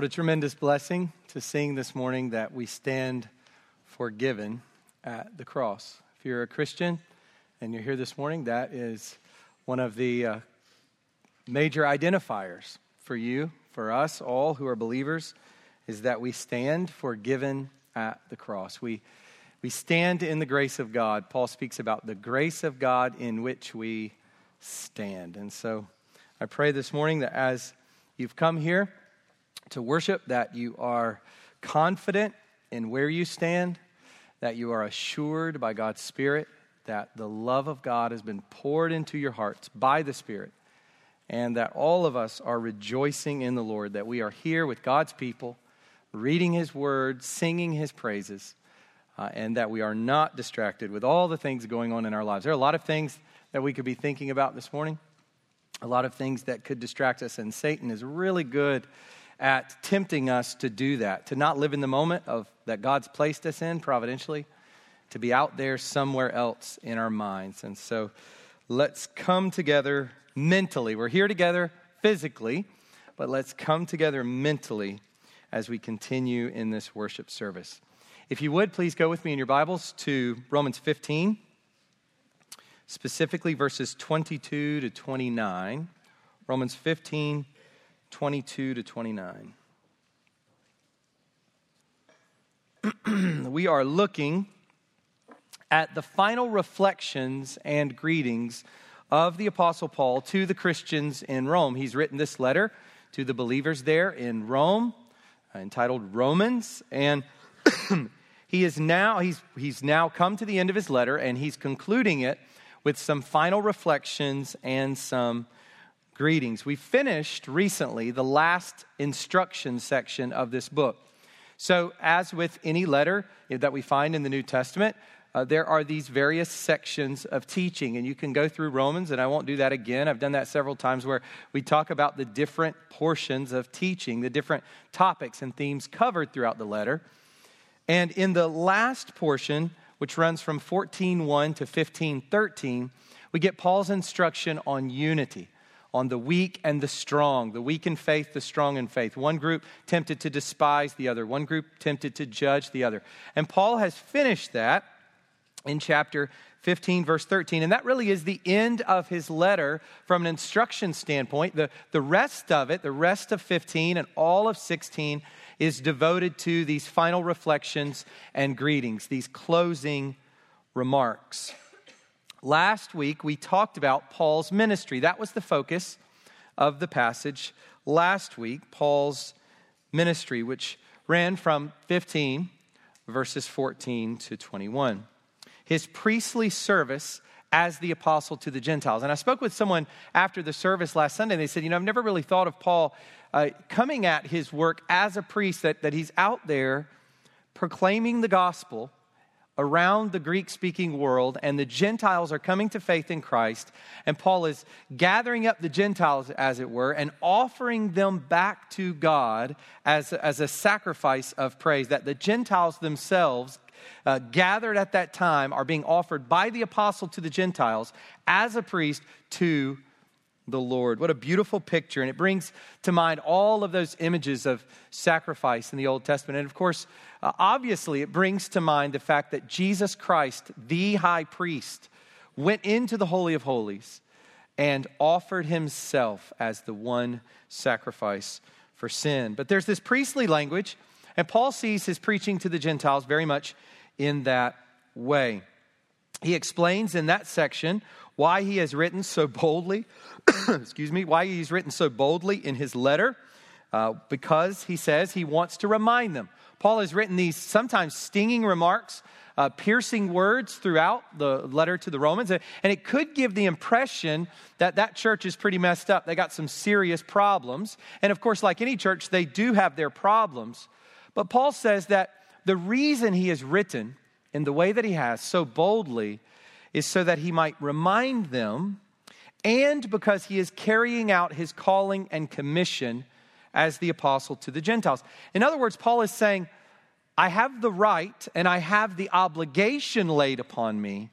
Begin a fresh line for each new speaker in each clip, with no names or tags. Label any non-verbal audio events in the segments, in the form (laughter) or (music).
What a tremendous blessing to sing this morning that we stand forgiven at the cross. If you're a Christian and you're here this morning, that is one of the uh, major identifiers for you, for us all who are believers, is that we stand forgiven at the cross. We, we stand in the grace of God. Paul speaks about the grace of God in which we stand. And so I pray this morning that as you've come here, to worship, that you are confident in where you stand, that you are assured by God's Spirit that the love of God has been poured into your hearts by the Spirit, and that all of us are rejoicing in the Lord, that we are here with God's people, reading His Word, singing His praises, uh, and that we are not distracted with all the things going on in our lives. There are a lot of things that we could be thinking about this morning, a lot of things that could distract us, and Satan is really good at tempting us to do that, to not live in the moment of that God's placed us in providentially, to be out there somewhere else in our minds. And so let's come together mentally. We're here together physically, but let's come together mentally as we continue in this worship service. If you would, please go with me in your Bibles to Romans 15, specifically verses 22 to 29. Romans 15, 22 to 29. (clears throat) we are looking at the final reflections and greetings of the Apostle Paul to the Christians in Rome. He's written this letter to the believers there in Rome, uh, entitled Romans, and (clears throat) he is now he's, he's now come to the end of his letter and he's concluding it with some final reflections and some greetings. We finished recently the last instruction section of this book. So, as with any letter that we find in the New Testament, uh, there are these various sections of teaching, and you can go through Romans, and I won't do that again. I've done that several times where we talk about the different portions of teaching, the different topics and themes covered throughout the letter. And in the last portion, which runs from 14:1 to 15:13, we get Paul's instruction on unity on the weak and the strong, the weak in faith, the strong in faith. One group tempted to despise the other, one group tempted to judge the other. And Paul has finished that in chapter 15, verse 13. And that really is the end of his letter from an instruction standpoint. The, the rest of it, the rest of 15 and all of 16, is devoted to these final reflections and greetings, these closing remarks. Last week, we talked about Paul's ministry. That was the focus of the passage last week, Paul's ministry, which ran from 15, verses 14 to 21. His priestly service as the apostle to the Gentiles. And I spoke with someone after the service last Sunday, and they said, You know, I've never really thought of Paul uh, coming at his work as a priest, that, that he's out there proclaiming the gospel around the Greek speaking world, and the Gentiles are coming to faith in Christ. And Paul is gathering up the Gentiles, as it were, and offering them back to God as, as a sacrifice of praise. That the Gentiles themselves, uh, gathered at that time, are being offered by the apostle to the Gentiles as a priest to the Lord. What a beautiful picture. And it brings to mind all of those images of sacrifice in the Old Testament. And of course, uh, obviously, it brings to mind the fact that Jesus Christ, the high priest, went into the Holy of Holies and offered himself as the one sacrifice for sin. But there's this priestly language, and Paul sees his preaching to the Gentiles very much in that way. He explains in that section why he has written so boldly, (coughs) excuse me, why he's written so boldly in his letter, uh, because he says he wants to remind them. Paul has written these sometimes stinging remarks, uh, piercing words throughout the letter to the Romans, and it could give the impression that that church is pretty messed up. They got some serious problems. And of course, like any church, they do have their problems. But Paul says that the reason he has written in the way that he has so boldly is so that he might remind them and because he is carrying out his calling and commission as the apostle to the Gentiles. In other words, Paul is saying, I have the right and I have the obligation laid upon me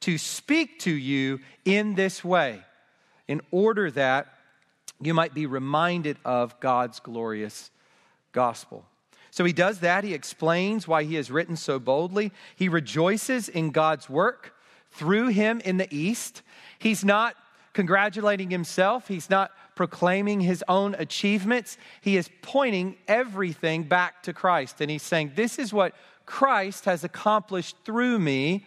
to speak to you in this way, in order that you might be reminded of God's glorious gospel. So he does that. He explains why he has written so boldly. He rejoices in God's work through him in the East. He's not congratulating himself, he's not proclaiming his own achievements. He is pointing everything back to Christ. And he's saying, This is what Christ has accomplished through me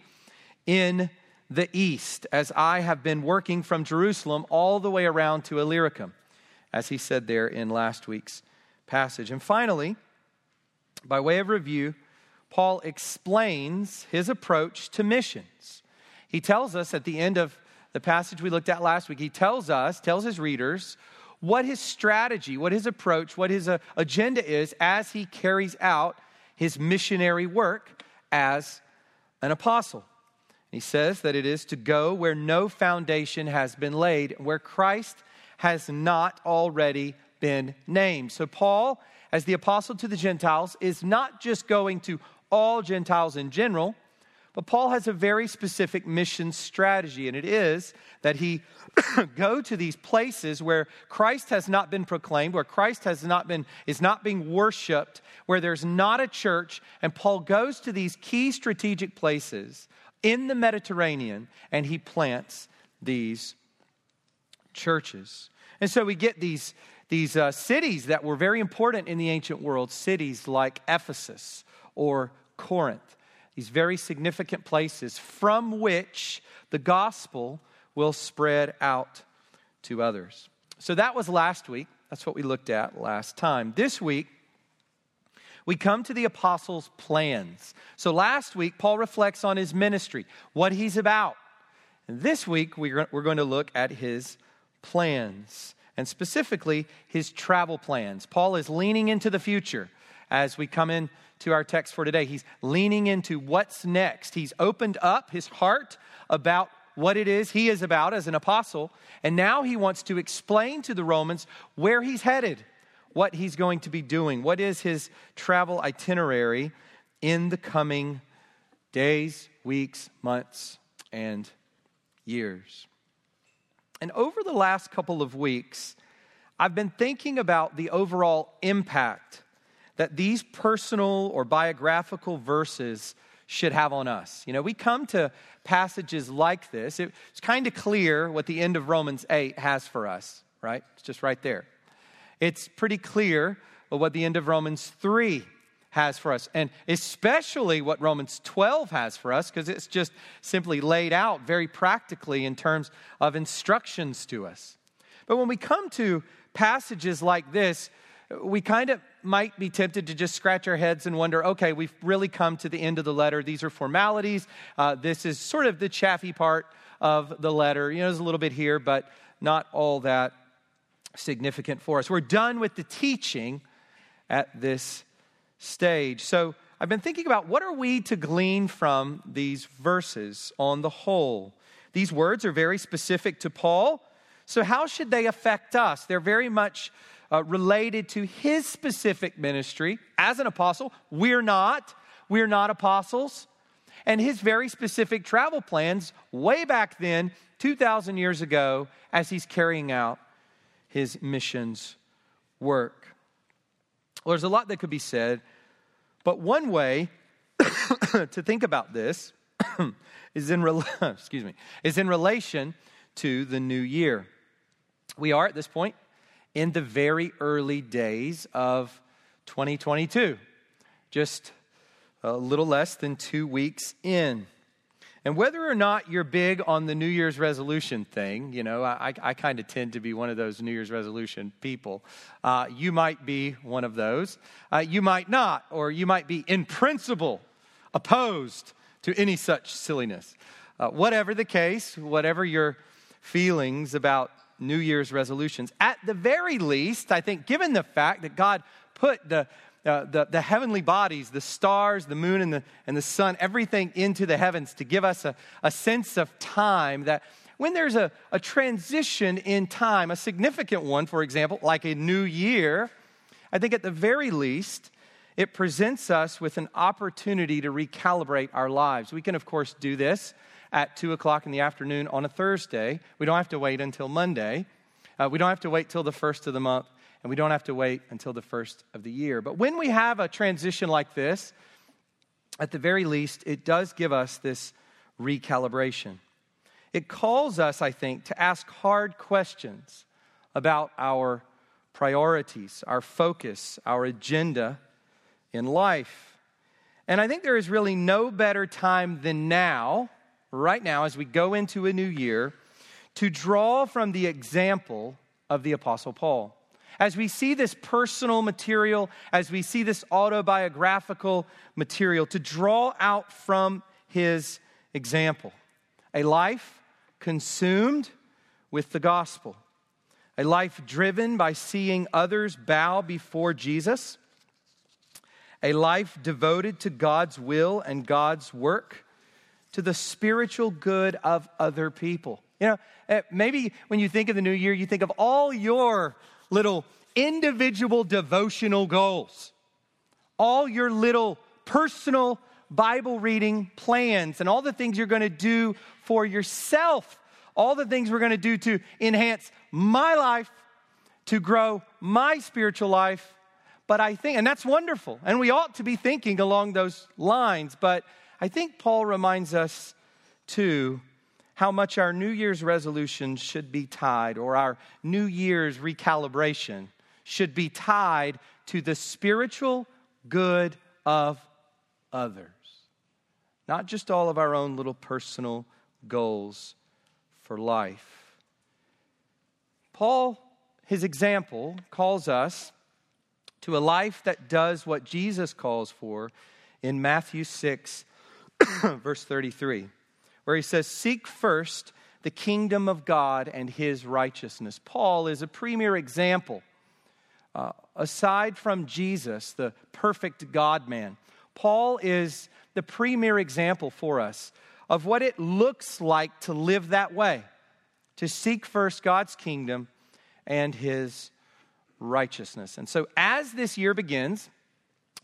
in the East, as I have been working from Jerusalem all the way around to Illyricum, as he said there in last week's passage. And finally, by way of review, Paul explains his approach to missions. He tells us at the end of the passage we looked at last week, he tells us, tells his readers, what his strategy, what his approach, what his uh, agenda is as he carries out his missionary work as an apostle. He says that it is to go where no foundation has been laid, where Christ has not already been named. So, Paul, as the apostle to the Gentiles, is not just going to all Gentiles in general, but Paul has a very specific mission strategy, and it is that he (coughs) go to these places where Christ has not been proclaimed, where Christ has not been is not being worshiped, where there's not a church, and Paul goes to these key strategic places in the Mediterranean and he plants these churches. And so we get these these uh, cities that were very important in the ancient world, cities like Ephesus or Corinth these very significant places from which the gospel will spread out to others. So that was last week. That's what we looked at last time. This week, we come to the apostles' plans. So last week, Paul reflects on his ministry, what he's about. And this week, we're going to look at his plans, and specifically his travel plans. Paul is leaning into the future as we come in to our text for today. He's leaning into what's next. He's opened up his heart about what it is he is about as an apostle, and now he wants to explain to the Romans where he's headed, what he's going to be doing, what is his travel itinerary in the coming days, weeks, months, and years. And over the last couple of weeks, I've been thinking about the overall impact that these personal or biographical verses should have on us. You know, we come to passages like this, it's kind of clear what the end of Romans 8 has for us, right? It's just right there. It's pretty clear what the end of Romans 3 has for us, and especially what Romans 12 has for us, because it's just simply laid out very practically in terms of instructions to us. But when we come to passages like this, we kind of might be tempted to just scratch our heads and wonder okay, we've really come to the end of the letter. These are formalities. Uh, this is sort of the chaffy part of the letter. You know, there's a little bit here, but not all that significant for us. We're done with the teaching at this stage. So I've been thinking about what are we to glean from these verses on the whole. These words are very specific to Paul. So, how should they affect us? They're very much uh, related to his specific ministry as an apostle. We're not. We're not apostles. And his very specific travel plans way back then, 2,000 years ago, as he's carrying out his missions work. Well, there's a lot that could be said, but one way (coughs) to think about this (coughs) is in (coughs) excuse me is in relation to the new year. We are at this point in the very early days of 2022, just a little less than two weeks in. And whether or not you're big on the New Year's resolution thing, you know, I, I kind of tend to be one of those New Year's resolution people. Uh, you might be one of those. Uh, you might not, or you might be in principle opposed to any such silliness. Uh, whatever the case, whatever your feelings about New Year's resolutions. At the very least, I think, given the fact that God put the, uh, the, the, heavenly bodies, the stars, the moon, and the, and the sun, everything into the heavens to give us a, a sense of time that when there's a, a transition in time, a significant one, for example, like a new year, I think at the very least, it presents us with an opportunity to recalibrate our lives. We can, of course, do this at 2 o'clock in the afternoon on a Thursday. We don't have to wait until Monday. Uh, we don't have to wait till the first of the month and we don't have to wait until the first of the year. But when we have a transition like this, at the very least, it does give us this recalibration. It calls us, I think, to ask hard questions about our priorities, our focus, our agenda in life. And I think there is really no better time than now, right now, as we go into a new year, to draw from the example of the Apostle Paul. As we see this personal material, as we see this autobiographical material, to draw out from his example. A life consumed with the gospel, a life driven by seeing others bow before Jesus, a life devoted to God's will and God's work, to the spiritual good of other people. You know, eh, maybe when you think of the new year, you think of all your little individual devotional goals, all your little personal Bible reading plans, and all the things you're going to do for yourself, all the things we're going to do to enhance my life, to grow my spiritual life. But I think, and that's wonderful, and we ought to be thinking along those lines. But I think Paul reminds us too how much our New Year's resolution should be tied, or our New Year's recalibration should be tied to the spiritual good of others, not just all of our own little personal goals for life. Paul, his example, calls us to a life that does what Jesus calls for in Matthew 6, (coughs) verse 33 where he says, Seek first the kingdom of God and his righteousness. Paul is a premier example. Uh, aside from Jesus, the perfect God man, Paul is the premier example for us of what it looks like to live that way, to seek first God's kingdom and his righteousness. And so, as this year begins,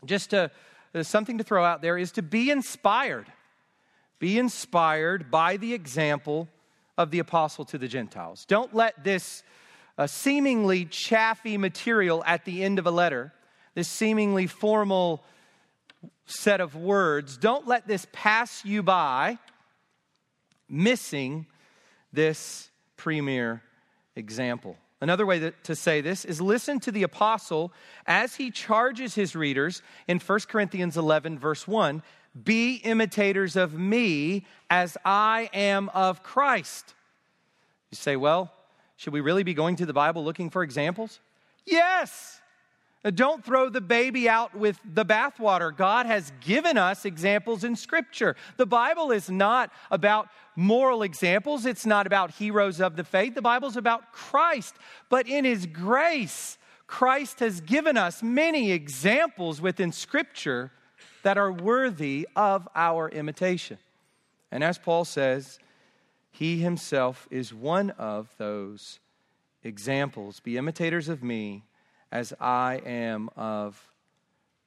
just to, something to throw out there is to be inspired be inspired by the example of the apostle to the Gentiles. Don't let this uh, seemingly chaffy material at the end of a letter, this seemingly formal set of words, don't let this pass you by missing this premier example. Another way that, to say this is listen to the apostle as he charges his readers in 1 Corinthians 11, verse 1 be imitators of me as I am of Christ. You say, well, should we really be going to the Bible looking for examples? Yes. Uh, don't throw the baby out with the bathwater. God has given us examples in Scripture. The Bible is not about moral examples, it's not about heroes of the faith. The Bible is about Christ. But in His grace, Christ has given us many examples within Scripture that are worthy of our imitation. And as Paul says, he himself is one of those examples. Be imitators of me as I am of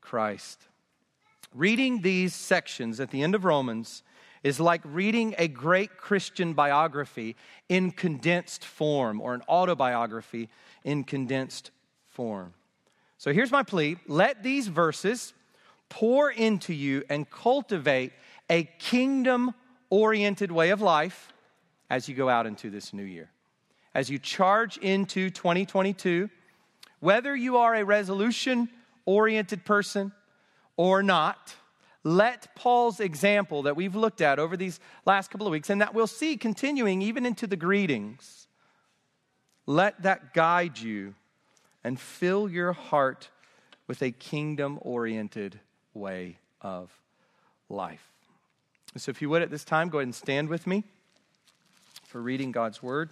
Christ. Reading these sections at the end of Romans is like reading a great Christian biography in condensed form or an autobiography in condensed form. So here's my plea let these verses pour into you and cultivate a kingdom oriented way of life as you go out into this new year. As you charge into 2022, whether you are a resolution oriented person or not, let Paul's example that we've looked at over these last couple of weeks and that we'll see continuing even into the greetings, let that guide you and fill your heart with a kingdom oriented way of life. So, if you would at this time, go ahead and stand with me for reading God's word.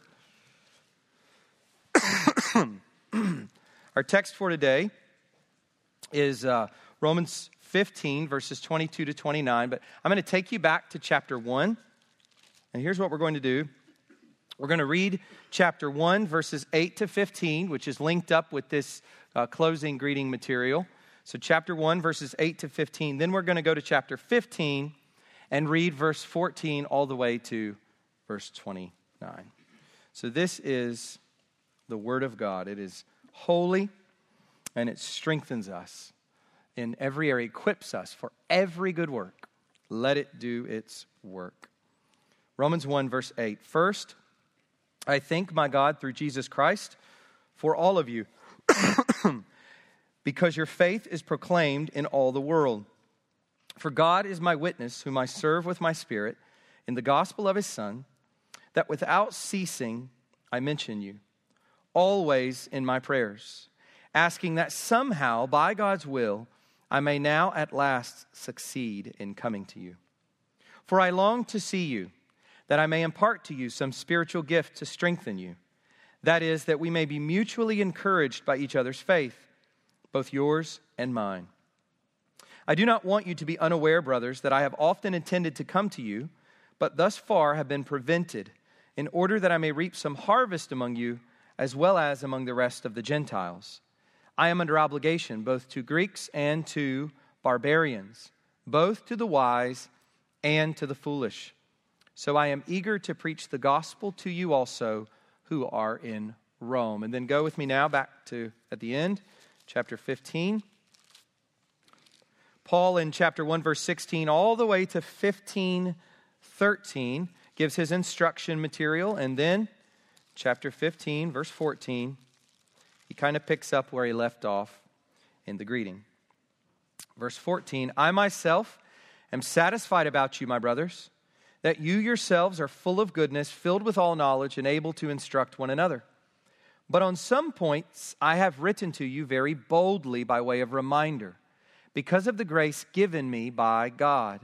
(coughs) (coughs) Our text for today is uh, Romans 15, verses 22 to 29. But I'm going to take you back to chapter 1. And here's what we're going to do we're going to read chapter 1, verses 8 to 15, which is linked up with this uh, closing greeting material. So, chapter 1, verses 8 to 15. Then we're going to go to chapter 15 and read verse 14 all the way to verse 29. So, this is the Word of God. It is holy, and it strengthens us in every area, equips us for every good work. Let it do its work. Romans 1, verse 8. First, I thank my God through Jesus Christ for all of you, (coughs) because your faith is proclaimed in all the world. For God is my witness, whom I serve with my spirit in the gospel of his Son, that without ceasing I mention you, always in my prayers, asking that somehow, by God's will, I may now at last succeed in coming to you. For I long to see you, that I may impart to you some spiritual gift to strengthen you. That is, that we may be mutually encouraged by each other's faith, both yours and mine. I do not want you to be unaware, brothers, that I have often intended to come to you, but thus far have been prevented, in order that I may reap some harvest among you, as well as among the rest of the Gentiles. I am under obligation both to Greeks and to barbarians, both to the wise and to the foolish. So I am eager to preach the gospel to you also who are in Rome. And then go with me now back to at the end, chapter 15. Paul in chapter 1, verse 16, all the way to 15, 13, gives his instruction material. And then chapter 15, verse 14, he kind of picks up where he left off in the greeting. Verse 14 I myself am satisfied about you, my brothers, that you yourselves are full of goodness, filled with all knowledge, and able to instruct one another. But on some points I have written to you very boldly by way of reminder because of the grace given me by God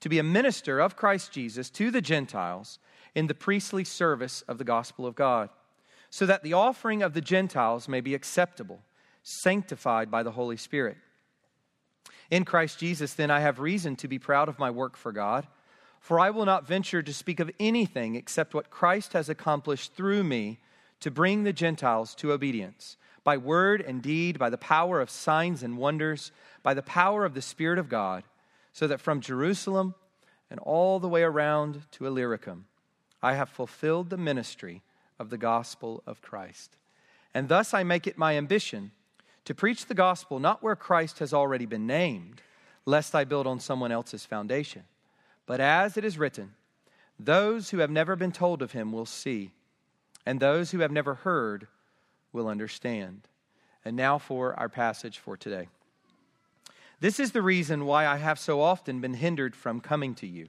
to be a minister of Christ Jesus to the Gentiles in the priestly service of the gospel of God, so that the offering of the Gentiles may be acceptable, sanctified by the Holy Spirit. In Christ Jesus, then, I have reason to be proud of my work for God, for I will not venture to speak of anything except what Christ has accomplished through me to bring the Gentiles to obedience by word and deed, by the power of signs and wonders, by the power of the Spirit of God, so that from Jerusalem and all the way around to Illyricum, I have fulfilled the ministry of the gospel of Christ. And thus I make it my ambition to preach the gospel not where Christ has already been named, lest I build on someone else's foundation, but as it is written, those who have never been told of him will see, and those who have never heard will understand. And now for our passage for today. This is the reason why I have so often been hindered from coming to you.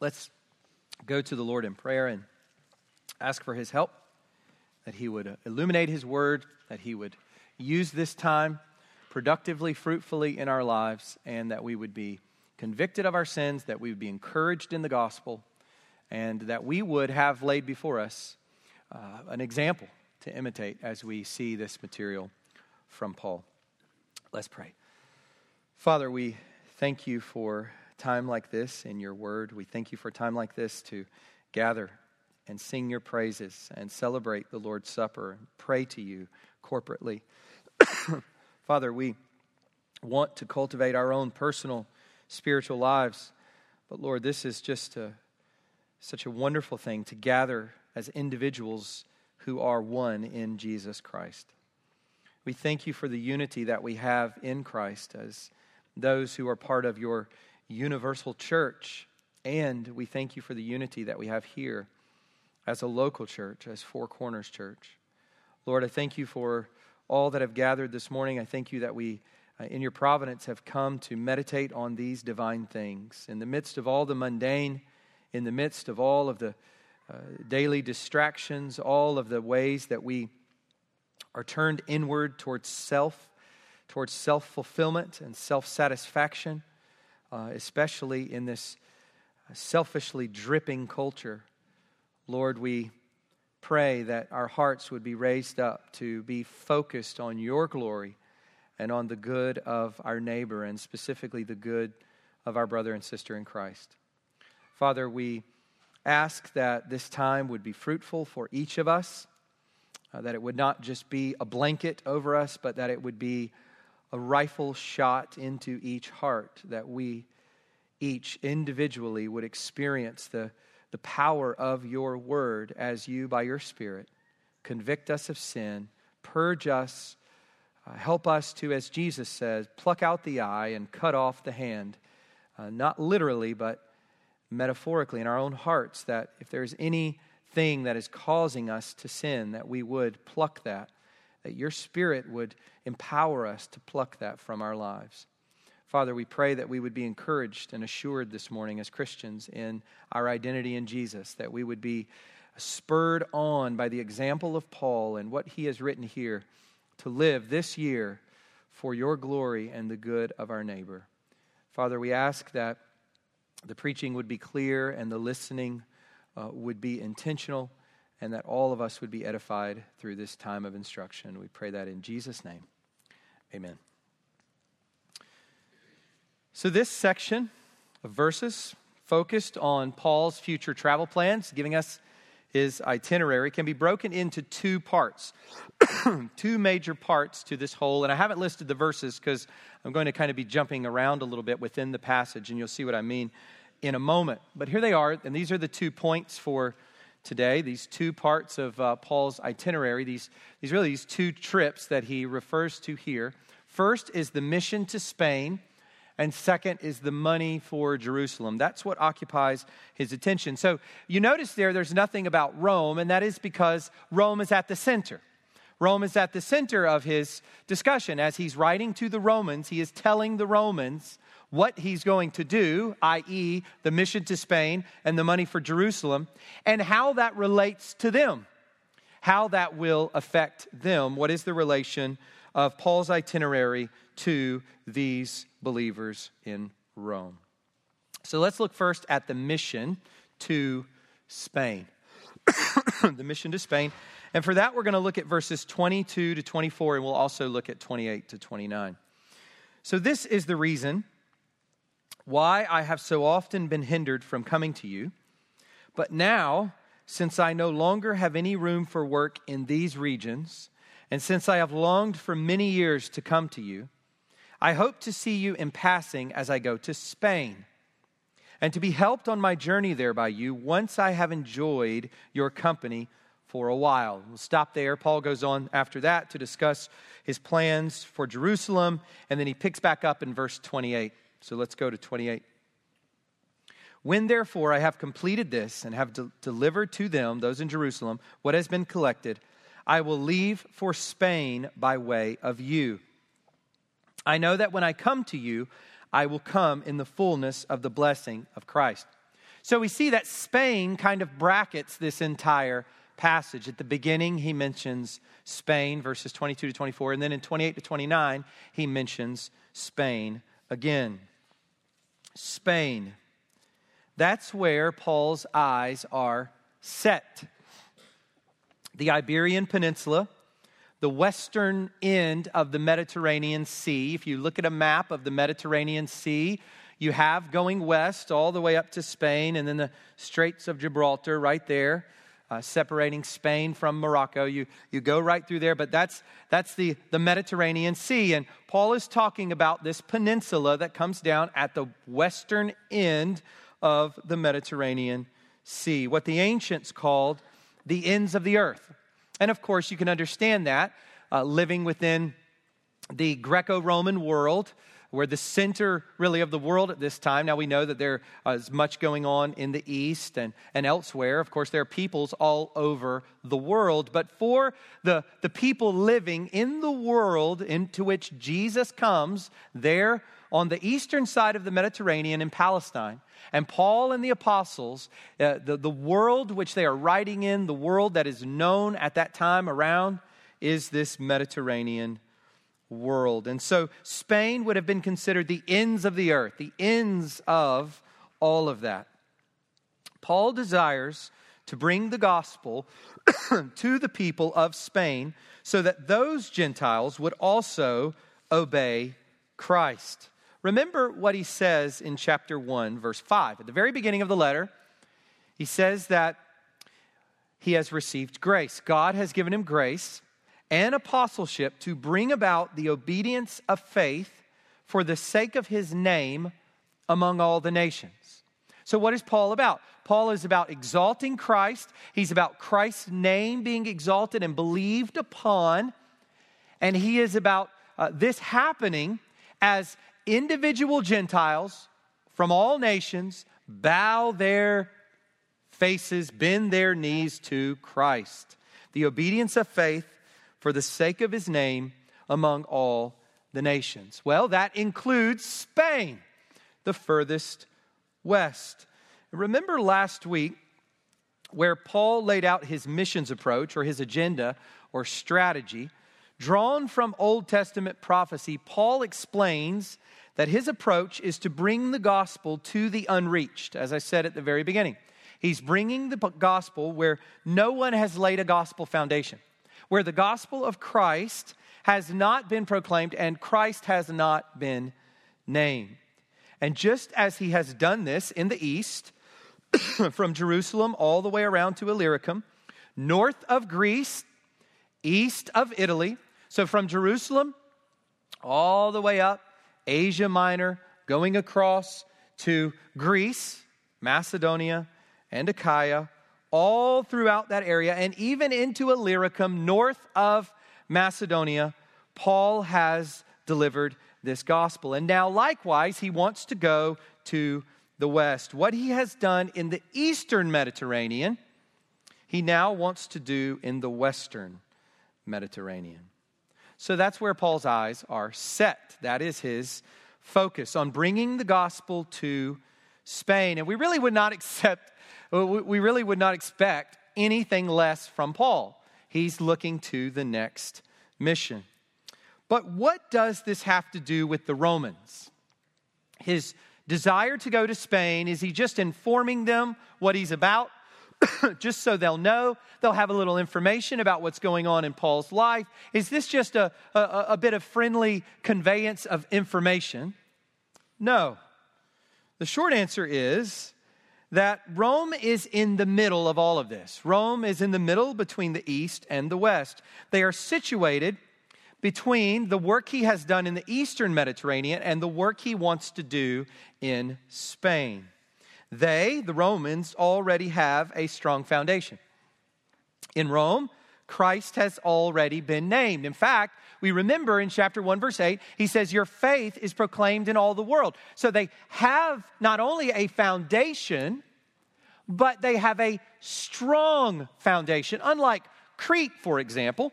Let's go to the Lord in prayer and ask for his help, that he would illuminate his word, that he would use this time productively, fruitfully in our lives, and that we would be convicted of our sins, that we would be encouraged in the gospel and that we would have laid before us uh, an example to imitate as we see this material from Paul. Let's pray. Father, we thank you for time like this in your word. We thank you for time like this to gather and sing your praises and celebrate the Lord's Supper and pray to you corporately. (coughs) Father, we want to cultivate our own personal spiritual lives, but Lord, this is just a such a wonderful thing to gather as individuals who are one in Jesus Christ. We thank you for the unity that we have in Christ as those who are part of your universal church. And we thank you for the unity that we have here as a local church, as Four Corners Church. Lord, I thank you for all that have gathered this morning. I thank you that we, uh, in your providence, have come to meditate on these divine things. In the midst of all the mundane, in the midst of all of the uh, daily distractions, all of the ways that we are turned inward towards self, towards self fulfillment and self satisfaction, uh, especially in this selfishly dripping culture. Lord, we pray that our hearts would be raised up to be focused on your glory and on the good of our neighbor, and specifically the good of our brother and sister in Christ. Father, we ask that this time would be fruitful for each of us, uh, that it would not just be a blanket over us, but that it would be a rifle shot into each heart, that we each individually would experience the the power of your word as you, by your Spirit, convict us of sin, purge us, uh, help us to, as Jesus says, pluck out the eye and cut off the hand. Uh, not literally, but metaphorically in our own hearts, that if there's anything that is causing us to sin, that we would pluck that, that your Spirit would empower us to pluck that from our lives. Father, we pray that we would be encouraged and assured this morning as Christians in our identity in Jesus, that we would be spurred on by the example of Paul and what he has written here to live this year for your glory and the good of our neighbor. Father, we ask that the preaching would be clear and the listening uh, would be intentional and that all of us would be edified through this time of instruction. We pray that in Jesus' name. Amen. So, this section of verses focused on Paul's future travel plans, giving us his itinerary, can be broken into two parts, (coughs) two major parts to this whole. And I haven't listed the verses because I'm going to kind of be jumping around a little bit within the passage, and you'll see what I mean in a moment. But here they are, and these are the two points for today, these two parts of uh, Paul's itinerary, these, these really these two trips that he refers to here. First is the mission to Spain and second is the money for Jerusalem. That's what occupies his attention. So you notice there, there's nothing about Rome, and that is because Rome is at the center. Rome is at the center of his discussion. As he's writing to the Romans, he is telling the Romans what he's going to do, i.e., the mission to Spain and the money for Jerusalem, and how that relates to them, how that will affect them. What is the relation of Paul's itinerary to these believers in Rome. So let's look first at the mission to Spain. (coughs) the mission to Spain. And for that, we're going to look at verses 22 to 24, and we'll also look at 28 to 29. So, this is the reason why I have so often been hindered from coming to you. But now, since I no longer have any room for work in these regions, and since I have longed for many years to come to you, I hope to see you in passing as I go to Spain, and to be helped on my journey there by you once I have enjoyed your company for a while. We'll stop there. Paul goes on after that to discuss his plans for Jerusalem, and then he picks back up in verse 28. So let's go to 28. When therefore I have completed this and have de- delivered to them, those in Jerusalem, what has been collected, I will leave for Spain by way of you I know that when I come to you, I will come in the fullness of the blessing of Christ. So we see that Spain kind of brackets this entire passage. At the beginning, he mentions Spain, verses 22 to 24, and then in 28 to 29, he mentions Spain again. Spain. That's where Paul's eyes are set. The Iberian Peninsula the western end of the Mediterranean Sea. If you look at a map of the Mediterranean Sea, you have going west all the way up to Spain, and then the Straits of Gibraltar right there, uh, separating Spain from Morocco. You, you go right through there, but that's, that's the, the Mediterranean Sea. And Paul is talking about this peninsula that comes down at the western end of the Mediterranean Sea, what the ancients called the ends of the earth. And of course, you can understand that uh, living within the Greco Roman world. we're the center, really, of the world at this time. Now we know that there is much going on in the East and, and elsewhere. Of course, there are peoples all over the world. But for the, the people living in the world into which Jesus comes, there on the eastern side of the Mediterranean in Palestine, and Paul and the apostles, uh, the, the world which they are writing in, the world that is known at that time around, is this Mediterranean world. And so Spain would have been considered the ends of the earth, the ends of all of that. Paul desires to bring the gospel (coughs) to the people of Spain so that those Gentiles would also obey Christ. Remember what he says in chapter 1, verse 5. At the very beginning of the letter, he says that he has received grace. God has given him grace and apostleship to bring about the obedience of faith for the sake of his name among all the nations. So, what is Paul about? Paul is about exalting Christ. He's about Christ's name being exalted and believed upon. And he is about uh, this happening as individual Gentiles from all nations bow their faces, bend their knees to Christ. The obedience of faith for the sake of his name among all the nations. Well, that includes Spain, the furthest west. Remember last week where Paul laid out his missions approach or his agenda or strategy. Drawn from Old Testament prophecy, Paul explains that his approach is to bring the gospel to the unreached, as I said at the very beginning. He's bringing the gospel where no one has laid a gospel foundation where the gospel of Christ has not been proclaimed and Christ has not been named. And just as he has done this in the east, (coughs) from Jerusalem all the way around to Illyricum, north of Greece, east of Italy, so from Jerusalem all the way up, Asia Minor, going across to Greece, Macedonia, and Achaia, all throughout that area and even into Illyricum, north of Macedonia, Paul has delivered this gospel. And now, likewise, he wants to go to the west. What he has done in the eastern Mediterranean, he now wants to do in the western Mediterranean. So that's where Paul's eyes are set. That is his focus on bringing the gospel to Spain. And we really would not accept we really would not expect anything less from Paul. He's looking to the next mission. But what does this have to do with the Romans? His desire to go to Spain, is he just informing them what he's about? (coughs) just so they'll know, they'll have a little information about what's going on in Paul's life. Is this just a, a, a bit of friendly conveyance of information? No. The short answer is that Rome is in the middle of all of this. Rome is in the middle between the East and the West. They are situated between the work he has done in the Eastern Mediterranean and the work he wants to do in Spain. They, the Romans, already have a strong foundation. In Rome, Christ has already been named. In fact, we remember in chapter 1, verse 8, he says, Your faith is proclaimed in all the world. So they have not only a foundation, but they have a strong foundation. Unlike Crete, for example,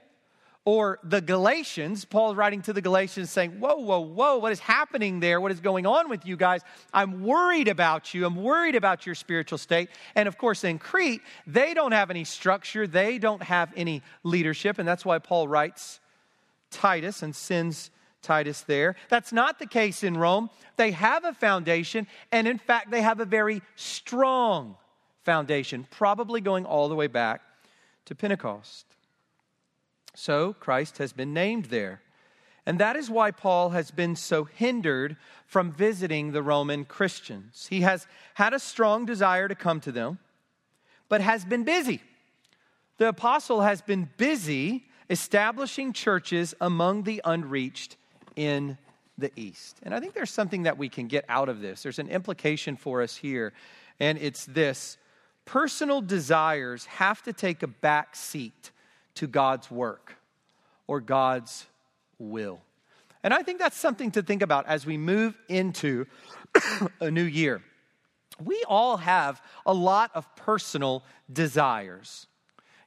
or the Galatians, Paul writing to the Galatians saying, Whoa, whoa, whoa, what is happening there? What is going on with you guys? I'm worried about you. I'm worried about your spiritual state. And of course, in Crete, they don't have any structure, they don't have any leadership. And that's why Paul writes Titus and sends Titus there. That's not the case in Rome. They have a foundation, and in fact, they have a very strong foundation, probably going all the way back to Pentecost. So Christ has been named there. And that is why Paul has been so hindered from visiting the Roman Christians. He has had a strong desire to come to them, but has been busy. The apostle has been busy establishing churches among the unreached in the East. And I think there's something that we can get out of this. There's an implication for us here, and it's this personal desires have to take a back seat to God's work or God's will. And I think that's something to think about as we move into (coughs) a new year. We all have a lot of personal desires.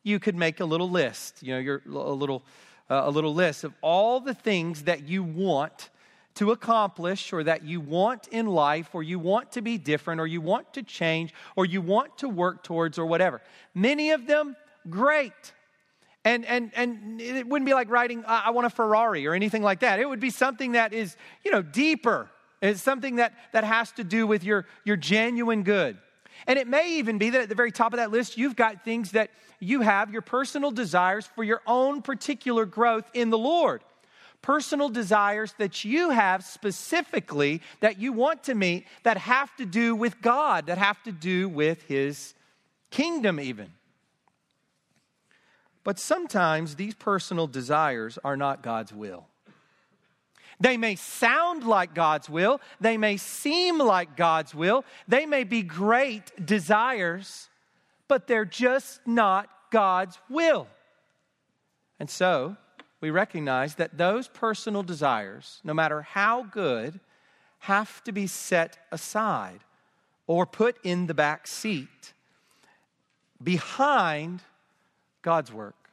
You could make a little list, you know, your, a, little, uh, a little list of all the things that you want to accomplish or that you want in life or you want to be different or you want to change or you want to work towards or whatever. Many of them, great. And, and, and it wouldn't be like writing, I want a Ferrari or anything like that. It would be something that is, you know, deeper. It's something that, that has to do with your, your genuine good. And it may even be that at the very top of that list, you've got things that you have, your personal desires for your own particular growth in the Lord. Personal desires that you have specifically that you want to meet that have to do with God, that have to do with His kingdom, even. But sometimes these personal desires are not God's will. They may sound like God's will, they may seem like God's will, they may be great desires, but they're just not God's will. And so, we recognize that those personal desires, no matter how good, have to be set aside or put in the back seat behind God's work,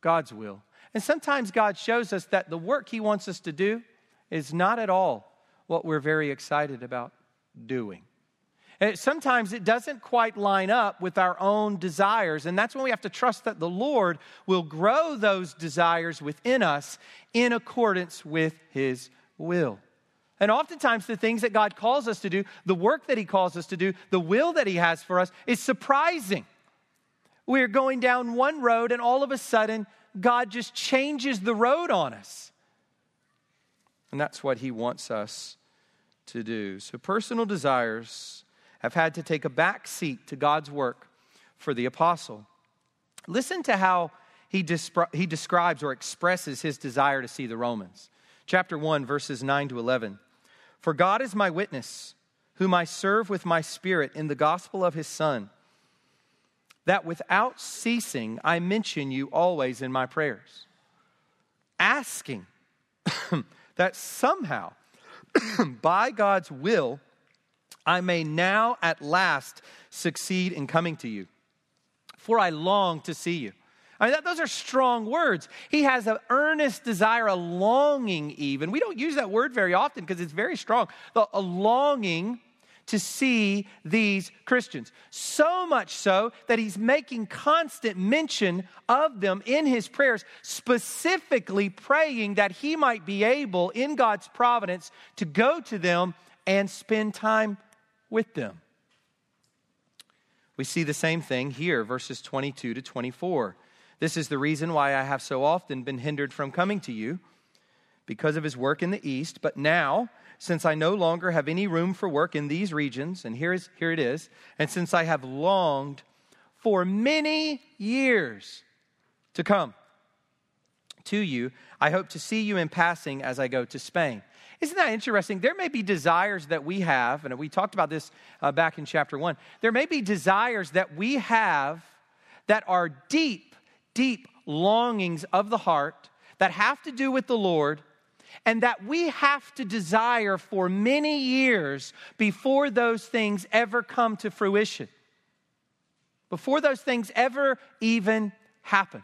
God's will. And sometimes God shows us that the work He wants us to do is not at all what we're very excited about doing. And sometimes it doesn't quite line up with our own desires, and that's when we have to trust that the Lord will grow those desires within us in accordance with His will. And oftentimes, the things that God calls us to do, the work that He calls us to do, the will that He has for us is surprising. We're going down one road, and all of a sudden, God just changes the road on us. And that's what he wants us to do. So, personal desires have had to take a back seat to God's work for the apostle. Listen to how he, he describes or expresses his desire to see the Romans. Chapter 1, verses 9 to 11. For God is my witness, whom I serve with my spirit in the gospel of his Son that without ceasing I mention you always in my prayers, asking (coughs) that somehow, (coughs) by God's will, I may now at last succeed in coming to you. For I long to see you. I mean, that, those are strong words. He has an earnest desire, a longing, even. We don't use that word very often because it's very strong. A longing to see these Christians. So much so that he's making constant mention of them in his prayers, specifically praying that he might be able, in God's providence, to go to them and spend time with them. We see the same thing here, verses 22 to 24. This is the reason why I have so often been hindered from coming to you because of his work in the East, but now since I no longer have any room for work in these regions, and here, is, here it is, and since I have longed for many years to come to you, I hope to see you in passing as I go to Spain. Isn't that interesting? There may be desires that we have, and we talked about this uh, back in chapter one. There may be desires that we have that are deep, deep longings of the heart that have to do with the Lord and that we have to desire for many years before those things ever come to fruition, before those things ever even happen.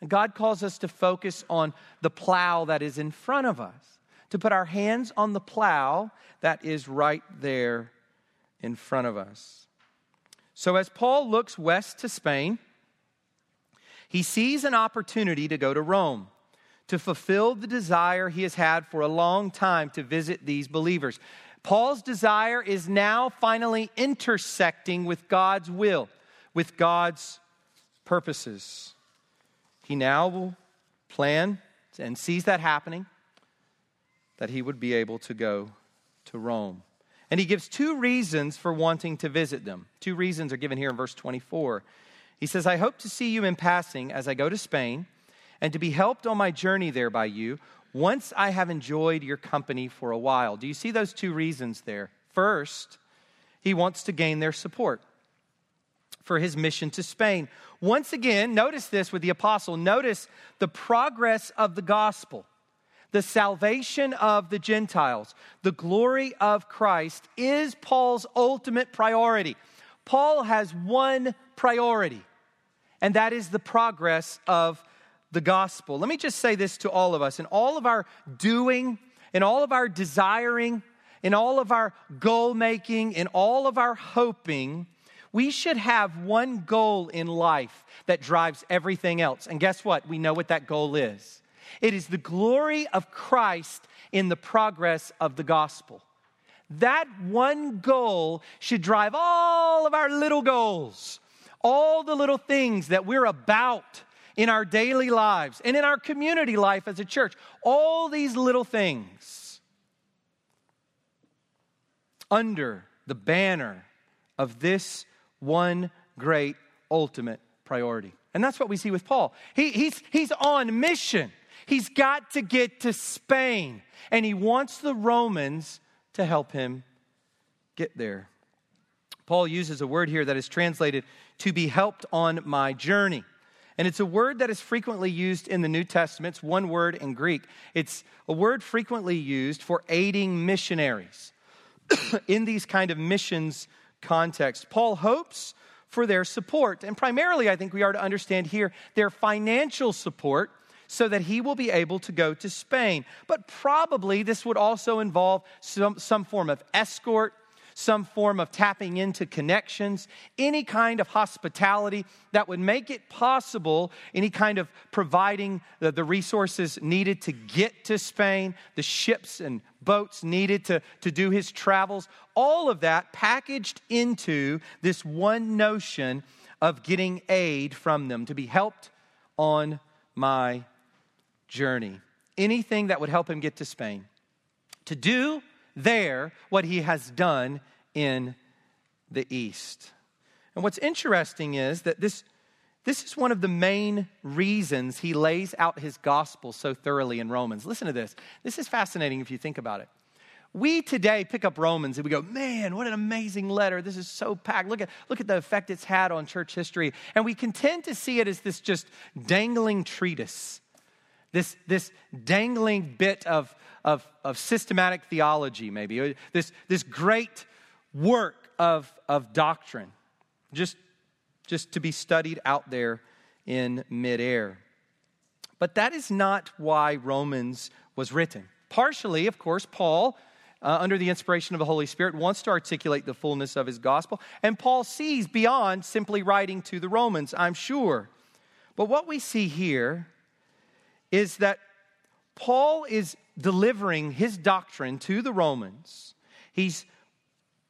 And God calls us to focus on the plow that is in front of us, to put our hands on the plow that is right there in front of us. So, as Paul looks west to Spain, he sees an opportunity to go to Rome to fulfill the desire he has had for a long time to visit these believers. Paul's desire is now finally intersecting with God's will, with God's purposes. He now will plan and sees that happening that he would be able to go to Rome. And he gives two reasons for wanting to visit them. Two reasons are given here in verse 24. He says, I hope to see you in passing as I go to Spain and to be helped on my journey there by you once I have enjoyed your company for a while. Do you see those two reasons there? First, he wants to gain their support for his mission to Spain. Once again, notice this with the apostle. Notice the progress of the gospel. the salvation of the Gentiles, the glory of Christ is Paul's ultimate priority. Paul has one priority, and that is the progress of the gospel. Let me just say this to all of us in all of our doing, in all of our desiring, in all of our goal making, in all of our hoping, we should have one goal in life that drives everything else. And guess what? We know what that goal is it is the glory of Christ in the progress of the gospel. That one goal should drive all of our little goals, all the little things that we're about in our daily lives and in our community life as a church. All these little things under the banner of this one great ultimate priority. And that's what we see with Paul. He, he's, he's on mission. He's got to get to Spain, and he wants the Romans to help him get there. Paul uses a word here that is translated to be helped on my journey. And it's a word that is frequently used in the New Testament. It's one word in Greek. It's a word frequently used for aiding missionaries (clears throat) in these kind of missions contexts. Paul hopes for their support. And primarily, I think we are to understand here their financial support so that he will be able to go to Spain. But probably this would also involve some, some form of escort, some form of tapping into connections, any kind of hospitality that would make it possible, any kind of providing the, the resources needed to get to Spain, the ships and boats needed to, to do his travels, all of that packaged into this one notion of getting aid from them to be helped on my journey. Anything that would help him get to Spain. To do there what he has done in the East. And what's interesting is that this, this is one of the main reasons he lays out his gospel so thoroughly in Romans. Listen to this. This is fascinating if you think about it. We today pick up Romans and we go, man, what an amazing letter. This is so packed. Look at, look at the effect it's had on church history. And we contend to see it as this just dangling treatise this, this dangling bit of, of, of systematic theology, maybe, this, this great work of, of doctrine, just, just to be studied out there in midair. But that is not why Romans was written. Partially, of course, Paul, uh, under the inspiration of the Holy Spirit, wants to articulate the fullness of his gospel. And Paul sees beyond simply writing to the Romans, I'm sure. But what we see here is that Paul is delivering his doctrine to the Romans. He's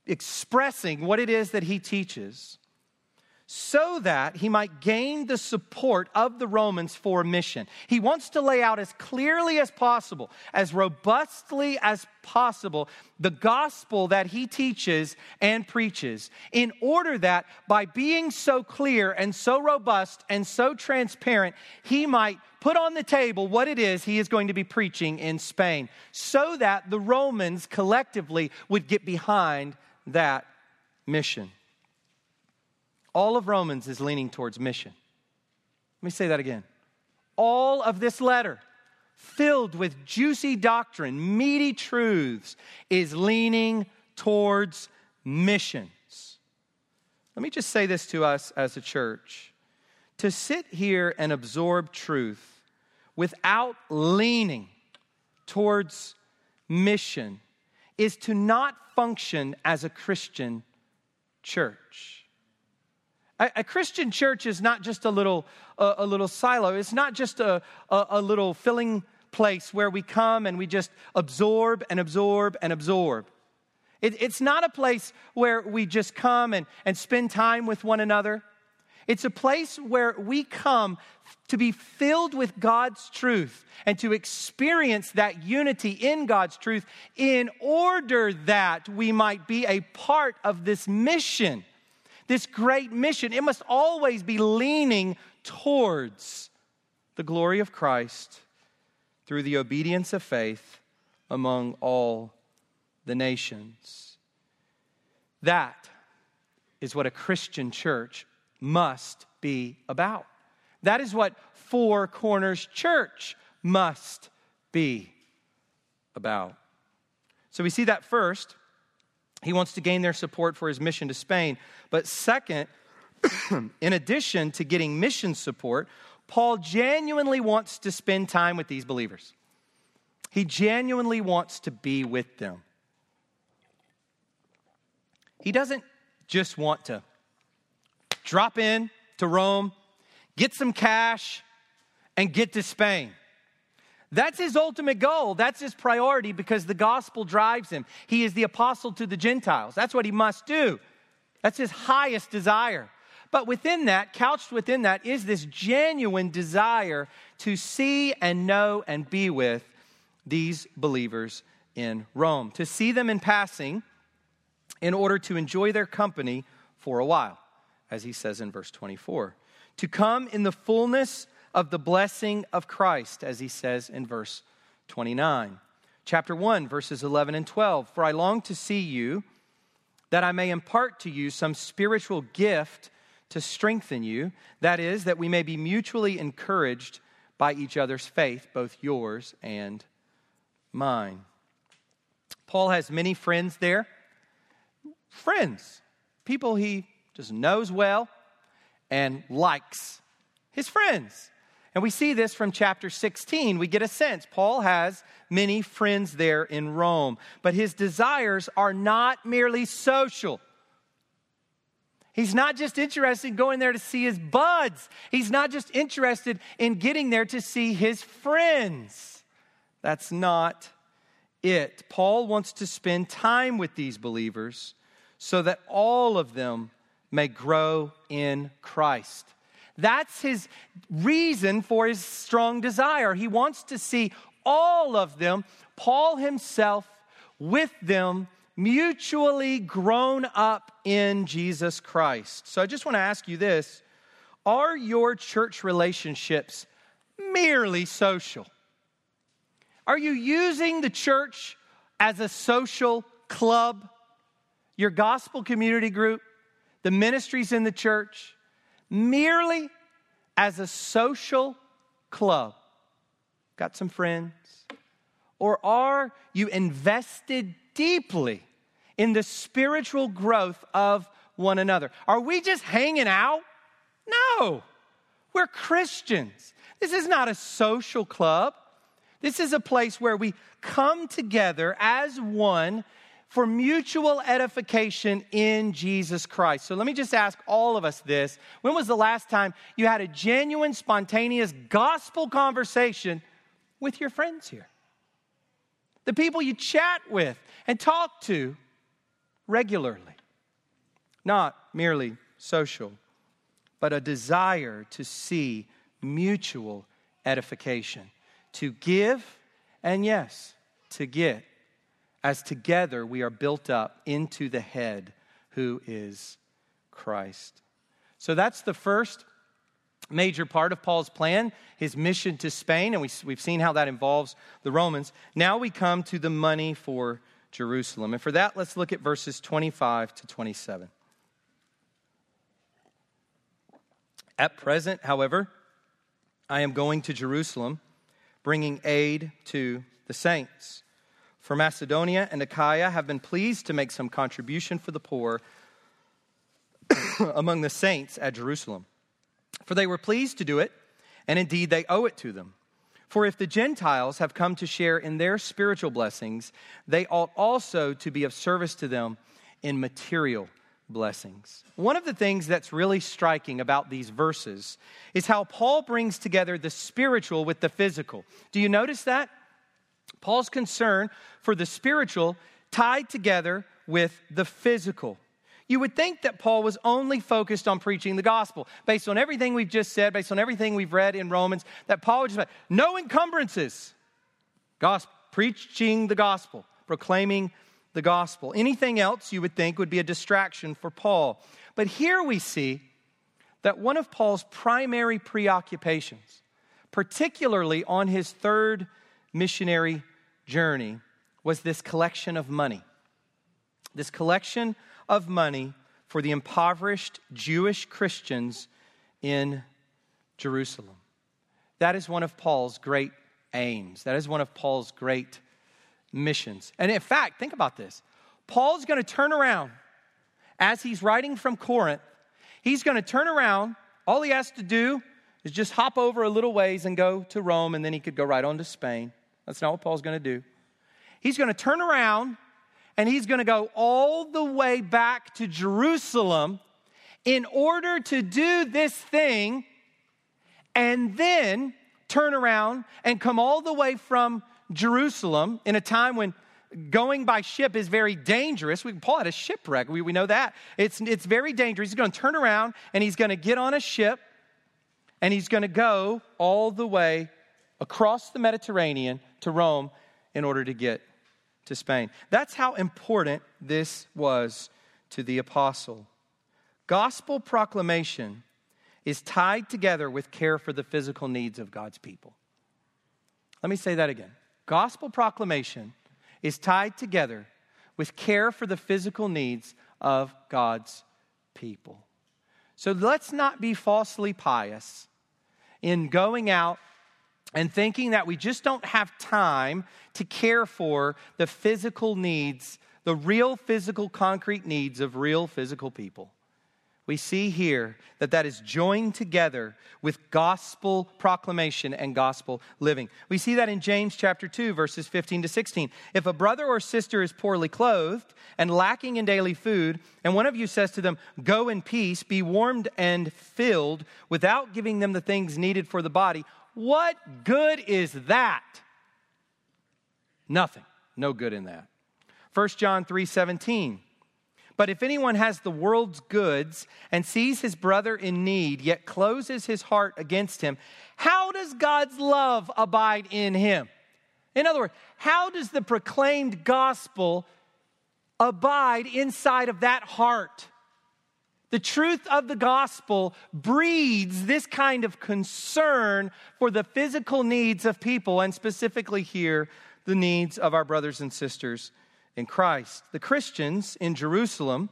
expressing what it is that he teaches so that he might gain the support of the Romans for a mission. He wants to lay out as clearly as possible, as robustly as possible, the gospel that he teaches and preaches, in order that by being so clear and so robust and so transparent, he might put on the table what it is he is going to be preaching in Spain, so that the Romans collectively would get behind that mission. All of Romans is leaning towards mission. Let me say that again. All of this letter, filled with juicy doctrine, meaty truths, is leaning towards missions. Let me just say this to us as a church. To sit here and absorb truth without leaning towards mission is to not function as a Christian church. A, Christian church is not just a little, a, a little silo, it's not just a, a, a little filling place where we come and we just absorb and absorb and absorb. It, it's not a place where we just come and, and spend time with one another. It's a place where we come to be filled with God's truth and to experience that unity in God's truth in order that we might be a part of this mission this great mission, it must always be leaning towards the glory of Christ through the obedience of faith among all the nations. That is what a Christian church must be about. That is what Four Corners Church must be about. So we see that first, he wants to gain their support for his mission to Spain. But second, (clears throat) in addition to getting mission support, Paul genuinely wants to spend time with these believers. He genuinely wants to be with them. He doesn't just want to drop in to Rome, get some cash, and get to Spain. That's his ultimate goal. That's his priority because the gospel drives him. He is the apostle to the Gentiles. That's what he must do. That's his highest desire. But within that, couched within that, is this genuine desire to see and know and be with these believers in Rome, to see them in passing in order to enjoy their company for a while, as he says in verse 24, to come in the fullness of the blessing of Christ, as he says in verse 29. Chapter 1, verses 11 and 12. For I long to see you, that I may impart to you some spiritual gift to strengthen you. That is, that we may be mutually encouraged by each other's faith, both yours and mine. Paul has many friends there. Friends, people he just knows well and likes. His friends. And we see this from chapter 16. We get a sense. Paul has many friends there in Rome, but his desires are not merely social. He's not just interested in going there to see his buds. He's not just interested in getting there to see his friends. That's not it. Paul wants to spend time with these believers so that all of them may grow in Christ. That's his reason for his strong desire. He wants to see all of them, Paul himself with them, mutually grown up in Jesus Christ. So I just want to ask you this Are your church relationships merely social? Are you using the church as a social club? Your gospel community group, the ministries in the church, merely as a social club. Got some friends? Or are you invested deeply in the spiritual growth of one another? Are we just hanging out? No. We're Christians. This is not a social club. This is a place where we come together as one for mutual edification in Jesus Christ. So let me just ask all of us this. When was the last time you had a genuine, spontaneous gospel conversation with your friends here? The people you chat with and talk to regularly. Not merely social, but a desire to see mutual edification, to give, and yes, to get as together we are built up into the head who is Christ. So that's the first major part of Paul's plan, his mission to Spain, and we, have seen how that involves the Romans. Now we come to the money for Jerusalem. And for that, let's look at verses 25 to 27. At present, however, I am going to Jerusalem, bringing aid to the saints for Macedonia and Achaia have been pleased to make some contribution for the poor (coughs) among the saints at Jerusalem. For they were pleased to do it, and indeed they owe it to them. For if the Gentiles have come to share in their spiritual blessings, they ought also to be of service to them in material blessings. One of the things that's really striking about these verses is how Paul brings together the spiritual with the physical. Do you notice that? Paul's concern for the spiritual tied together with the physical. You would think that Paul was only focused on preaching the gospel. Based on everything we've just said, based on everything we've read in Romans, that Paul would just say, no encumbrances. Gospel, preaching the gospel, proclaiming the gospel. Anything else you would think would be a distraction for Paul. But here we see that one of Paul's primary preoccupations, particularly on his third missionary journey was this collection of money. This collection of money for the impoverished Jewish Christians in Jerusalem. That is one of Paul's great aims. That is one of Paul's great missions. And in fact, think about this Paul's going to turn around as he's writing from Corinth. He's going to turn around. All he has to do is just hop over a little ways and go to Rome, and then he could go right on to Spain. That's not what Paul's going to do. He's going to turn around and he's going to go all the way back to Jerusalem in order to do this thing and then turn around and come all the way from Jerusalem in a time when going by ship is very dangerous. We Paul had a shipwreck. We, we know that. It's, it's very dangerous. He's going to turn around and he's going to get on a ship and he's going to go all the way across the Mediterranean to Rome in order to get to Spain. That's how important this was to the apostle. Gospel proclamation is tied together with care for the physical needs of God's people. Let me say that again. Gospel proclamation is tied together with care for the physical needs of God's people. So let's not be falsely pious in going out and thinking that we just don't have time to care for the physical needs, the real physical, concrete needs of real physical people. We see here that that is joined together with gospel proclamation and gospel living. We see that in James chapter 2 verses 15 to 16. If a brother or sister is poorly clothed and lacking in daily food, and one of you says to them, "Go in peace, be warmed and filled," without giving them the things needed for the body, what good is that? Nothing. No good in that. 1 John 3:17. But if anyone has the world's goods and sees his brother in need, yet closes his heart against him, how does God's love abide in him? In other words, how does the proclaimed gospel abide inside of that heart? The truth of the gospel breeds this kind of concern for the physical needs of people, and specifically here, the needs of our brothers and sisters in Christ. The Christians in Jerusalem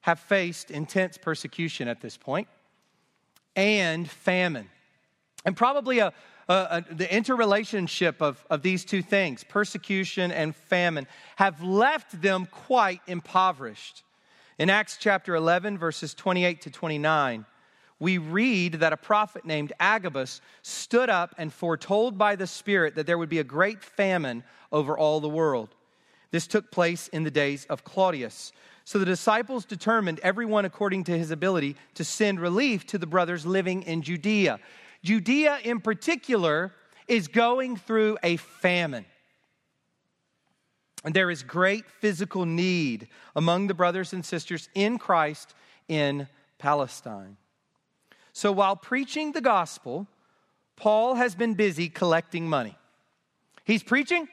have faced intense persecution at this point and famine. And probably a, a, a, the interrelationship of, of these two things, persecution and famine, have left them quite impoverished. In Acts chapter 11, verses 28 to 29, we read that a prophet named Agabus stood up and foretold by the Spirit that there would be a great famine over all the world. This took place in the days of Claudius. So the disciples determined, everyone according to his ability, to send relief to the brothers living in Judea. Judea, in particular, is going through a famine. And there is great physical need among the brothers and sisters in Christ in Palestine. So while preaching the gospel, Paul has been busy collecting money. He's preaching,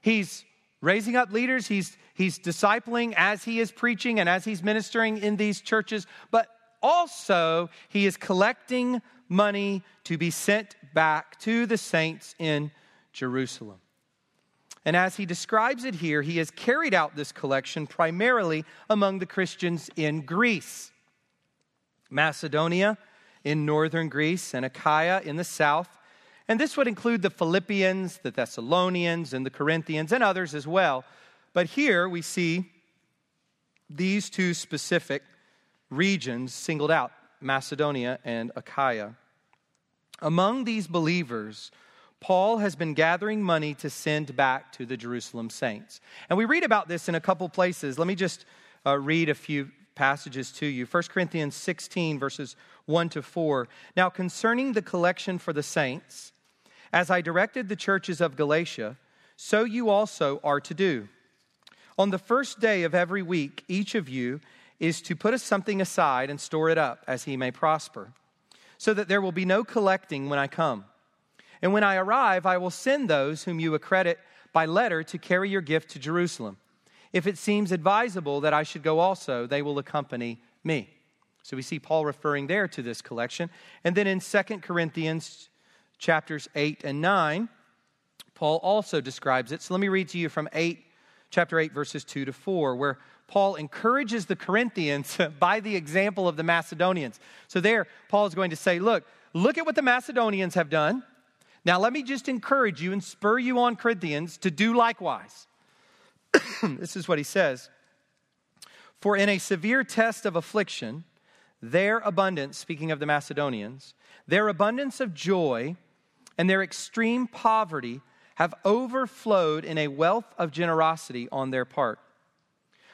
he's raising up leaders, he's, he's discipling as he is preaching and as he's ministering in these churches, but also he is collecting money to be sent back to the saints in Jerusalem. And as he describes it here, he has carried out this collection primarily among the Christians in Greece, Macedonia in northern Greece, and Achaia in the south. And this would include the Philippians, the Thessalonians, and the Corinthians, and others as well. But here we see these two specific regions singled out Macedonia and Achaia. Among these believers Paul has been gathering money to send back to the Jerusalem saints. And we read about this in a couple places. Let me just uh, read a few passages to you. 1 Corinthians 16, verses 1 to 4. Now, concerning the collection for the saints, as I directed the churches of Galatia, so you also are to do. On the first day of every week, each of you is to put something aside and store it up as he may prosper, so that there will be no collecting when I come. And when I arrive, I will send those whom you accredit by letter to carry your gift to Jerusalem. If it seems advisable that I should go also, they will accompany me. So we see Paul referring there to this collection. And then in 2 Corinthians chapters 8 and 9, Paul also describes it. So let me read to you from 8 chapter 8 verses 2 to 4 where Paul encourages the Corinthians (laughs) by the example of the Macedonians. So there Paul is going to say, look, look at what the Macedonians have done. Now, let me just encourage you and spur you on, Corinthians, to do likewise. (clears throat) this is what he says For in a severe test of affliction, their abundance, speaking of the Macedonians, their abundance of joy and their extreme poverty have overflowed in a wealth of generosity on their part.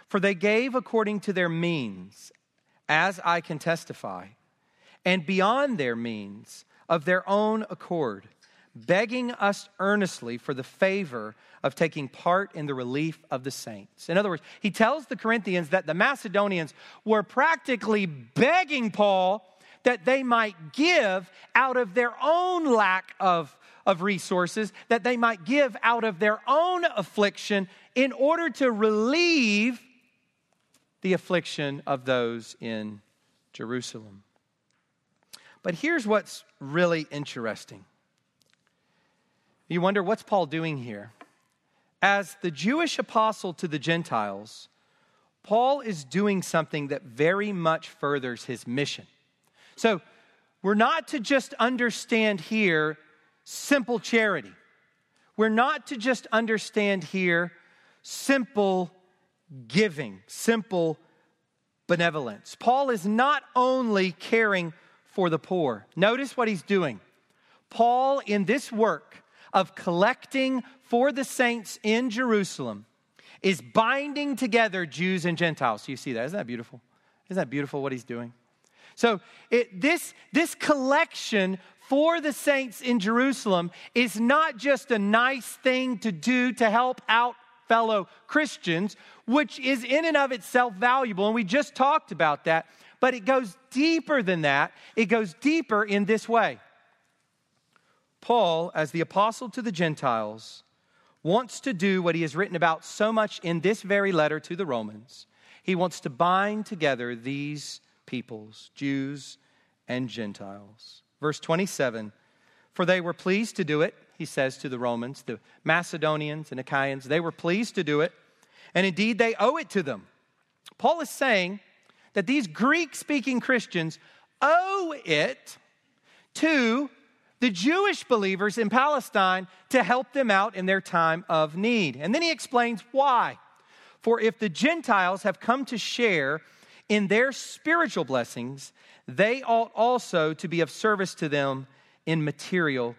For they gave according to their means, as I can testify, and beyond their means, of their own accord, begging us earnestly for the favor of taking part in the relief of the saints. In other words, he tells the Corinthians that the Macedonians were practically begging Paul that they might give out of their own lack of, of resources, that they might give out of their own affliction in order to relieve the affliction of those in Jerusalem. But here's what's really interesting. You wonder, what's Paul doing here? As the Jewish apostle to the Gentiles, Paul is doing something that very much furthers his mission. So, we're not to just understand here simple charity. We're not to just understand here simple giving, simple benevolence. Paul is not only caring for the poor. Notice what he's doing. Paul, in this work of collecting for the saints in Jerusalem, is binding together Jews and Gentiles. So you see that. Isn't that beautiful? Isn't that beautiful what he's doing? So it, this, this collection for the saints in Jerusalem is not just a nice thing to do to help out fellow Christians, which is in and of itself valuable. And we just talked about that. But it goes deeper than that. It goes deeper in this way. Paul, as the apostle to the Gentiles, wants to do what he has written about so much in this very letter to the Romans. He wants to bind together these peoples, Jews and Gentiles. Verse 27 For they were pleased to do it, he says to the Romans, the Macedonians and Achaeans, they were pleased to do it, and indeed they owe it to them. Paul is saying that these Greek speaking Christians owe it to the Jewish believers in Palestine to help them out in their time of need. And then he explains why. For if the Gentiles have come to share in their spiritual blessings, they ought also to be of service to them in material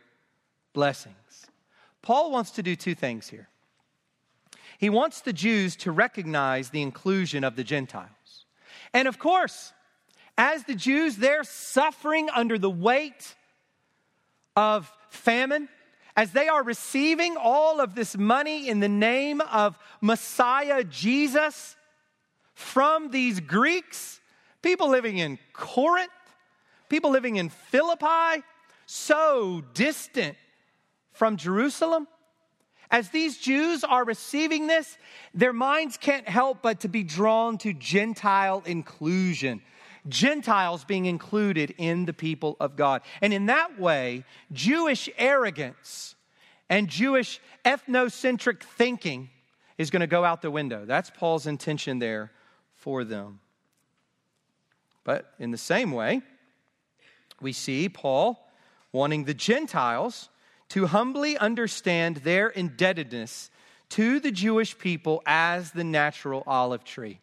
blessings. Paul wants to do two things here. He wants the Jews to recognize the inclusion of the Gentiles. And of course, as the Jews, they're suffering under the weight of famine, as they are receiving all of this money in the name of Messiah Jesus from these Greeks, people living in Corinth, people living in Philippi, so distant from Jerusalem. As these Jews are receiving this, their minds can't help but to be drawn to Gentile inclusion. Gentiles being included in the people of God. And in that way, Jewish arrogance and Jewish ethnocentric thinking is going to go out the window. That's Paul's intention there for them. But in the same way, we see Paul wanting the Gentiles to humbly understand their indebtedness to the Jewish people as the natural olive tree.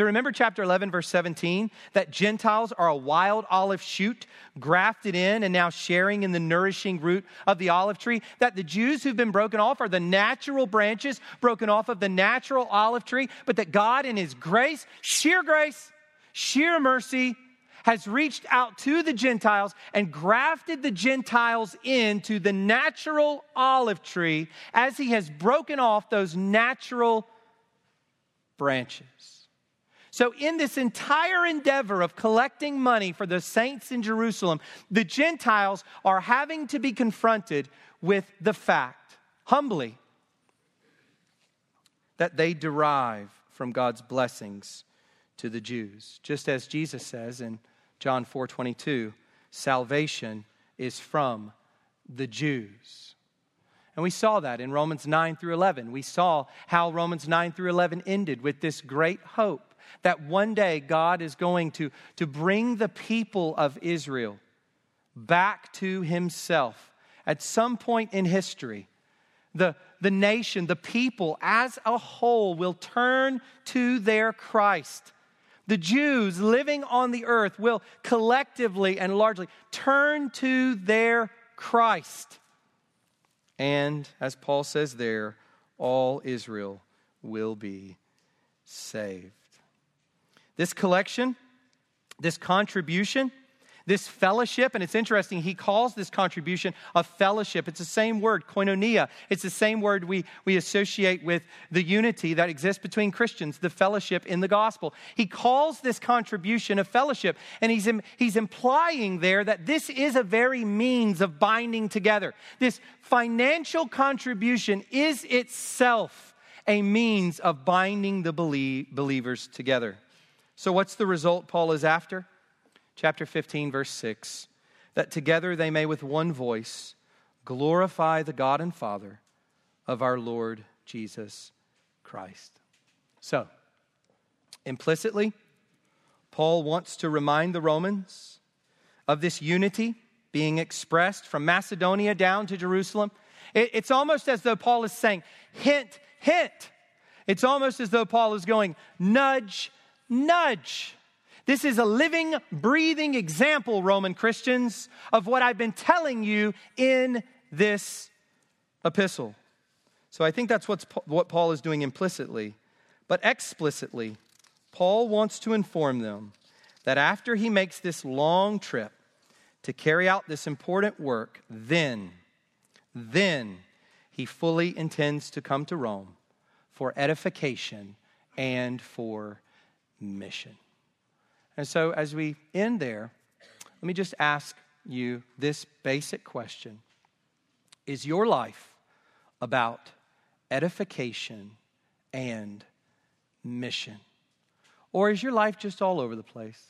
So remember chapter 11, verse 17, that Gentiles are a wild olive shoot grafted in and now sharing in the nourishing root of the olive tree. That the Jews who've been broken off are the natural branches broken off of the natural olive tree, but that God, in His grace, sheer grace, sheer mercy, has reached out to the Gentiles and grafted the Gentiles into the natural olive tree as he has broken off those natural branches. So, in this entire endeavor of collecting money for the saints in Jerusalem, the Gentiles are having to be confronted with the fact, humbly, that they derive from God's blessings to the Jews. Just as Jesus says in John 4 22, salvation is from the Jews. And we saw that in Romans 9 through 11. We saw how Romans 9 through 11 ended with this great hope that one day God is going to, to bring the people of Israel back to himself at some point in history, the, the nation, the people as a whole will turn to their Christ. The Jews living on the earth will collectively and largely turn to their Christ. And as Paul says there, all Israel will be saved. This collection, this contribution, this fellowship, and it's interesting, he calls this contribution a fellowship. It's the same word, koinonia. It's the same word we, we associate with the unity that exists between Christians, the fellowship in the gospel. He calls this contribution a fellowship, and he's, he's implying there that this is a very means of binding together. This financial contribution is itself a means of binding the believers together. So, what's the result Paul is after? chapter 15, verse 6 that together they may with one voice glorify the God and Father of our Lord Jesus Christ. So, implicitly, Paul wants to remind the Romans of this unity being expressed from Macedonia down to Jerusalem. it's almost as though Paul is saying, hint, hint. It's almost as though Paul is going, nudge, nudge. This is a living, breathing example, Roman Christians, of what I've been telling you in this epistle. So I think that's what's, what Paul is doing implicitly. But explicitly, Paul wants to inform them that after he makes this long trip to carry out this important work, then, then he fully intends to come to Rome for edification and for mission. And so, as we end there, let me just ask you this basic question Is your life about edification and mission? Or is your life just all over the place?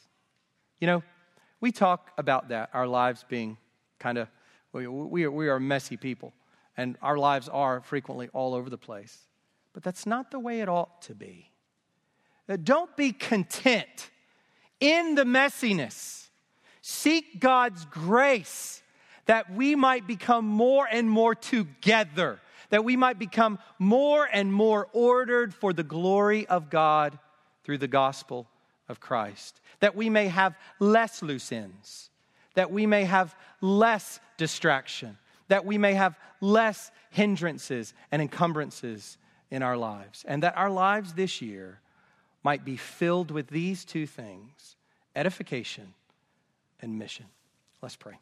You know, we talk about that, our lives being kind of, we, we, are, are messy people, and our lives are frequently all over the place. But that's not the way it ought to be. Don't be content in the messiness, seek God's grace that we might become more and more together, that we might become more and more ordered for the glory of God through the gospel of Christ, that we may have less loose ends, that we may have less distraction, that we may have less hindrances and encumbrances in our lives, and that our lives this year might be filled with these two things edification and mission. Let's pray.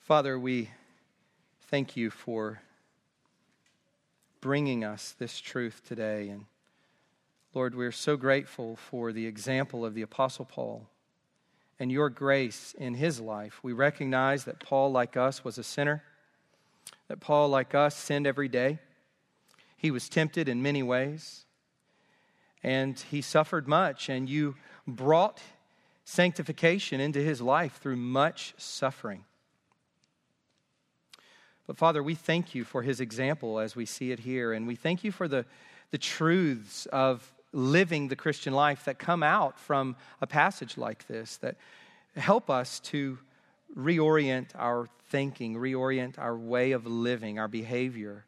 Father, we thank you for bringing us this truth today. And Lord, we're so grateful for the example of the Apostle Paul and your grace in his life. We recognize that Paul, like us, was a sinner, that Paul, like us, sinned every day. He was tempted in many ways and he suffered much, and you brought sanctification into his life through much suffering. But Father, we thank you for his example as we see it here, and we thank you for the, the truths of living the Christian life that come out from a passage like this that help us to reorient our thinking, reorient our way of living, our behavior.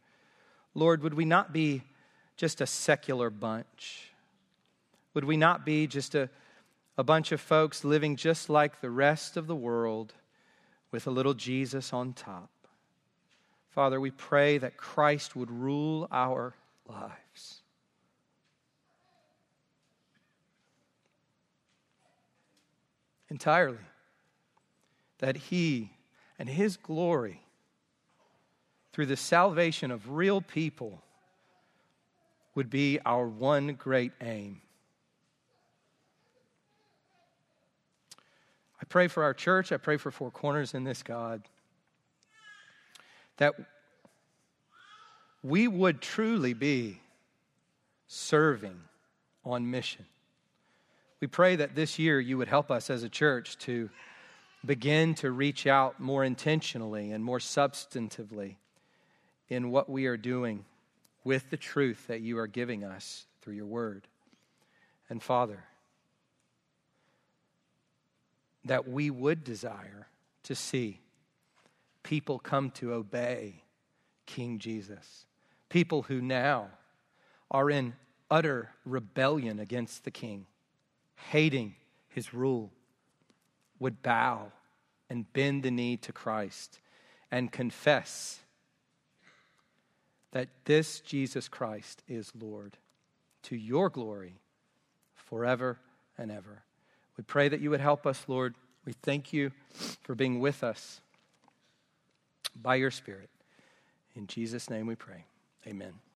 Lord, would we not be just a secular bunch? Would we not be just a, a bunch of folks living just like the rest of the world with a little Jesus on top? Father, we pray that Christ would rule our lives. Entirely. That He and His glory, through the salvation of real people, would be our one great aim. Pray for our church. I pray for Four Corners in this, God, that we would truly be serving on mission. We pray that this year you would help us as a church to begin to reach out more intentionally and more substantively in what we are doing with the truth that you are giving us through your word. And Father, that we would desire to see people come to obey King Jesus. People who now are in utter rebellion against the king, hating his rule, would bow and bend the knee to Christ and confess that this Jesus Christ is Lord to your glory forever and ever. We pray that you would help us, Lord. We thank you for being with us by your Spirit. In Jesus' name we pray. Amen.